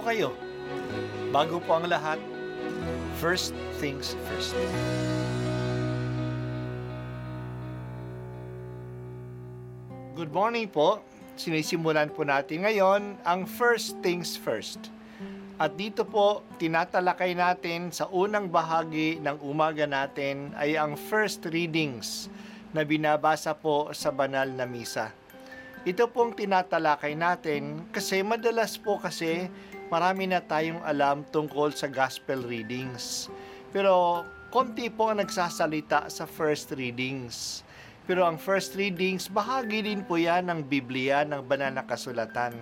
po kayo. Bago po ang lahat, first things first. Good morning po. Sinisimulan po natin ngayon ang first things first. At dito po, tinatalakay natin sa unang bahagi ng umaga natin ay ang first readings na binabasa po sa banal na misa. Ito pong tinatalakay natin kasi madalas po kasi marami na tayong alam tungkol sa gospel readings. Pero konti po ang nagsasalita sa first readings. Pero ang first readings, bahagi din po yan ng Biblia, ng banal na kasulatan.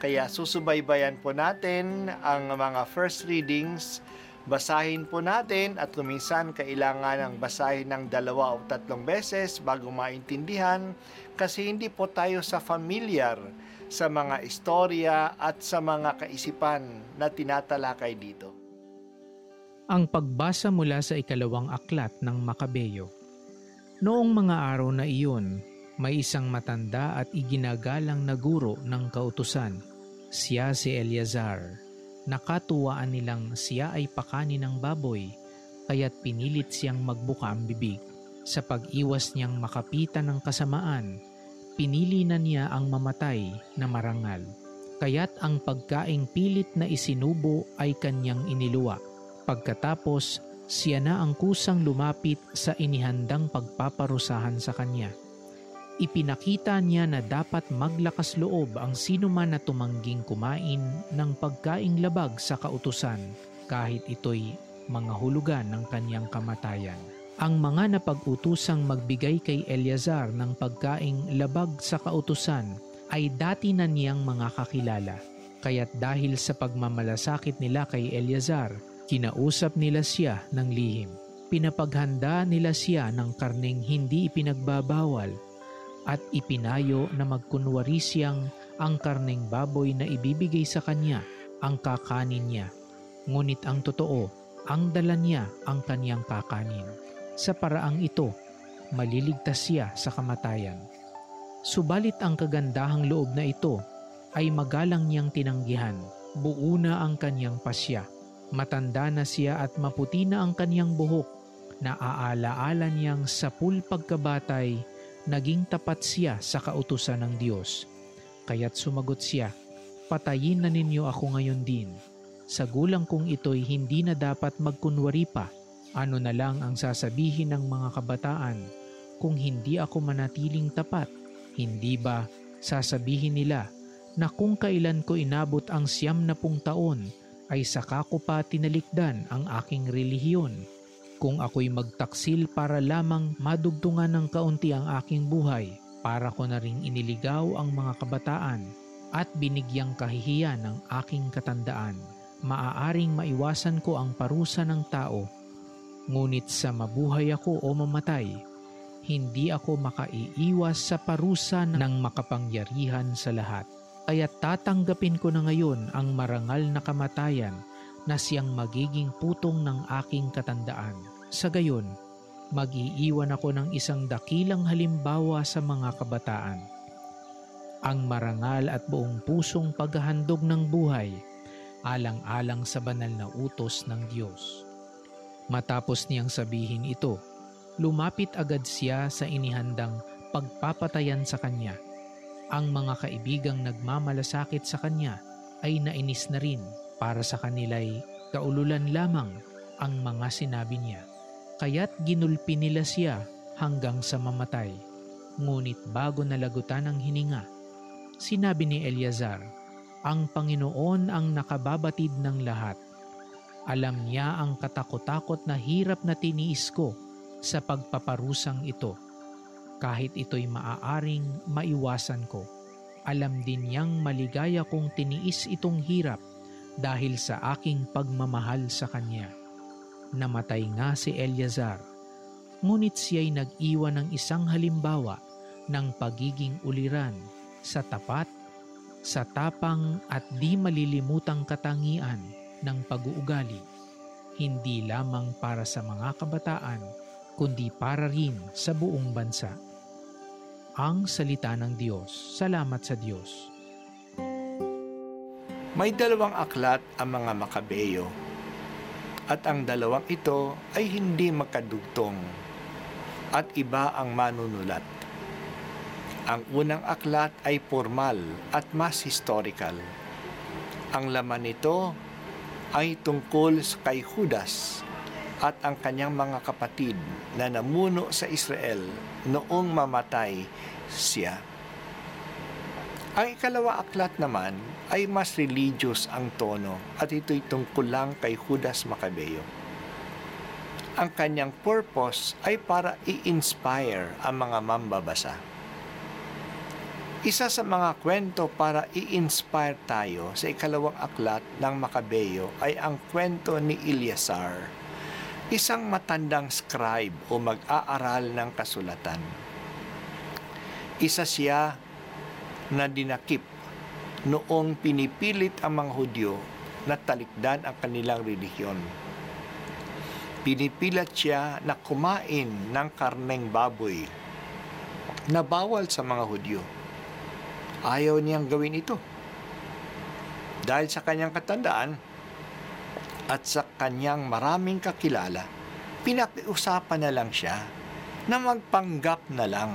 Kaya susubaybayan po natin ang mga first readings, basahin po natin at kuminsan kailangan ng basahin ng dalawa o tatlong beses bago maintindihan kasi hindi po tayo sa familiar sa mga istorya at sa mga kaisipan na tinatalakay dito. Ang pagbasa mula sa ikalawang aklat ng Makabeyo. Noong mga araw na iyon, may isang matanda at iginagalang na guro ng kautusan. Siya si Eleazar. Nakatuwaan nilang siya ay pakanin ng baboy, kaya't pinilit siyang magbuka ang bibig. Sa pag-iwas niyang makapitan ng kasamaan, pinili na niya ang mamatay na marangal. Kaya't ang pagkaing pilit na isinubo ay kanyang iniluwa. Pagkatapos, siya na ang kusang lumapit sa inihandang pagpaparusahan sa kanya. Ipinakita niya na dapat maglakas loob ang sino man na tumangging kumain ng pagkaing labag sa kautusan kahit ito'y mga hulugan ng kanyang kamatayan. Ang mga napag-utusang magbigay kay Eleazar ng pagkaing labag sa kautusan ay dati na niyang mga kakilala. Kaya't dahil sa pagmamalasakit nila kay Eleazar, Kinausap nila siya ng lihim. Pinapaghanda nila siya ng karneng hindi ipinagbabawal at ipinayo na magkunwari siyang ang karneng baboy na ibibigay sa kanya ang kakanin niya. Ngunit ang totoo, ang dala niya ang kanyang kakanin. Sa paraang ito, maliligtas siya sa kamatayan. Subalit ang kagandahang loob na ito ay magalang niyang tinanggihan. Buo na ang kanyang pasya Matanda na siya at maputi na ang kanyang buhok. Naaalaala niyang sa pul pagkabatay, naging tapat siya sa kautusan ng Diyos. Kaya't sumagot siya, Patayin na ninyo ako ngayon din. Sa gulang kong ito'y hindi na dapat magkunwari pa. Ano na lang ang sasabihin ng mga kabataan kung hindi ako manatiling tapat? Hindi ba sasabihin nila na kung kailan ko inabot ang siyam na pung taon ay saka ko pa tinalikdan ang aking relihiyon. Kung ako'y magtaksil para lamang madugtungan ng kaunti ang aking buhay, para ko na ring iniligaw ang mga kabataan at binigyang kahihiyan ng aking katandaan. Maaaring maiwasan ko ang parusa ng tao, ngunit sa mabuhay ako o mamatay, hindi ako makaiiwas sa parusa ng makapangyarihan sa lahat kaya tatanggapin ko na ngayon ang marangal na kamatayan na siyang magiging putong ng aking katandaan. Sa gayon, mag-iiwan ako ng isang dakilang halimbawa sa mga kabataan. Ang marangal at buong pusong paghahandog ng buhay, alang-alang sa banal na utos ng Diyos. Matapos niyang sabihin ito, lumapit agad siya sa inihandang pagpapatayan sa kanya – ang mga kaibigang nagmamalasakit sa kanya ay nainis na rin para sa kanila'y kaululan lamang ang mga sinabi niya. Kaya't ginulpi nila siya hanggang sa mamatay. Ngunit bago nalagutan ang hininga, sinabi ni Eleazar, ang Panginoon ang nakababatid ng lahat. Alam niya ang katakot-takot na hirap na tiniis ko sa pagpaparusang ito kahit ito'y maaaring maiwasan ko. Alam din niyang maligaya kong tiniis itong hirap dahil sa aking pagmamahal sa Kanya. Namatay nga si Eleazar, ngunit siya'y nag-iwan ng isang halimbawa ng pagiging uliran sa tapat, sa tapang at di malilimutang katangian ng pag-uugali, hindi lamang para sa mga kabataan, kundi para rin sa buong bansa ang salita ng Diyos. Salamat sa Diyos. May dalawang aklat ang mga Makabeyo at ang dalawang ito ay hindi magkadugtong at iba ang manunulat. Ang unang aklat ay formal at mas historical. Ang laman nito ay tungkol kay Judas at ang kanyang mga kapatid na namuno sa Israel noong mamatay siya. Ang ikalawa aklat naman ay mas religious ang tono at ito'y tungkol lang kay Judas Macabeo. Ang kanyang purpose ay para i-inspire ang mga mambabasa. Isa sa mga kwento para i-inspire tayo sa ikalawang aklat ng Macabeo ay ang kwento ni Eleazar, isang matandang scribe o mag-aaral ng kasulatan. Isa siya na dinakip noong pinipilit ang mga Hudyo na talikdan ang kanilang relihiyon. Pinipilat siya na kumain ng karneng baboy na bawal sa mga Hudyo. Ayaw niyang gawin ito. Dahil sa kanyang katandaan at sa kanyang maraming kakilala, pinakiusapan na lang siya na magpanggap na lang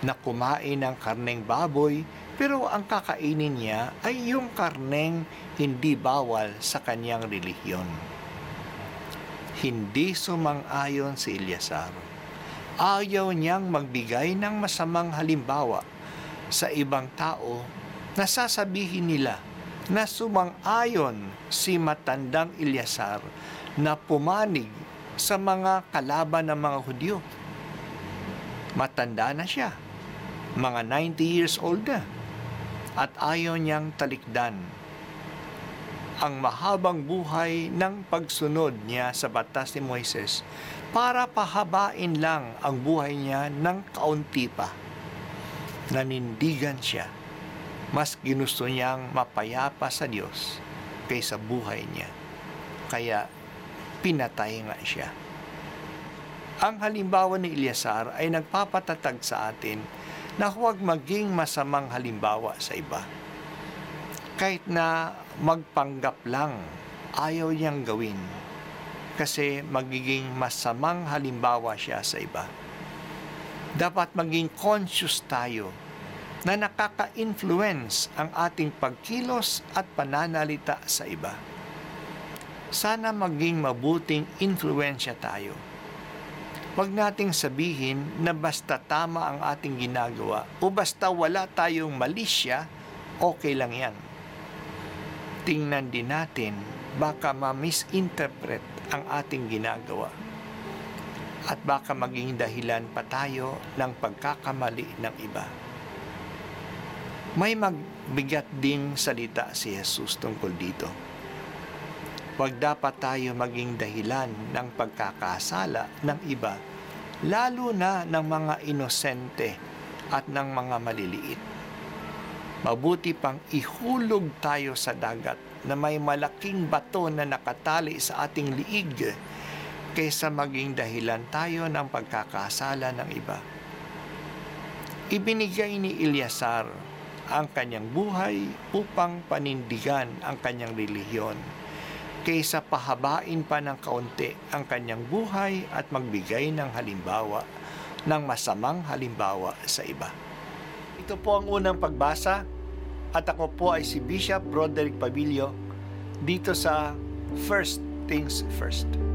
na kumain ng karneng baboy pero ang kakainin niya ay yung karneng hindi bawal sa kanyang relihiyon. Hindi sumang-ayon si Eliasar. Ayaw niyang magbigay ng masamang halimbawa sa ibang tao na nila na sumang-ayon si matandang Eliasar na pumanig sa mga kalaban ng mga Hudyo. Matanda na siya mga 90 years old na at ayaw niyang talikdan ang mahabang buhay ng pagsunod niya sa batas ni Moises para pahabain lang ang buhay niya ng kaunti pa. Nanindigan siya. Mas ginusto niyang mapayapa sa Diyos kaysa buhay niya. Kaya pinatay nga siya. Ang halimbawa ni Eliasar ay nagpapatatag sa atin na huwag maging masamang halimbawa sa iba. Kahit na magpanggap lang, ayaw niyang gawin kasi magiging masamang halimbawa siya sa iba. Dapat maging conscious tayo na nakaka-influence ang ating pagkilos at pananalita sa iba. Sana maging mabuting influensya tayo Huwag nating sabihin na basta tama ang ating ginagawa o basta wala tayong mali siya, okay lang yan. Tingnan din natin, baka ma-misinterpret ang ating ginagawa. At baka maging dahilan pa tayo ng pagkakamali ng iba. May magbigat din salita si Jesus tungkol dito. Huwag dapat tayo maging dahilan ng pagkakasala ng iba lalo na ng mga inosente at ng mga maliliit. Mabuti pang ihulog tayo sa dagat na may malaking bato na nakatali sa ating liig kaysa maging dahilan tayo ng pagkakasala ng iba. Ibinigay ni Ilyasar ang kanyang buhay upang panindigan ang kanyang relihiyon kaysa pahabain pa ng kaunti ang kanyang buhay at magbigay ng halimbawa ng masamang halimbawa sa iba. Ito po ang unang pagbasa at ako po ay si Bishop Broderick Pabilio dito sa First Things First.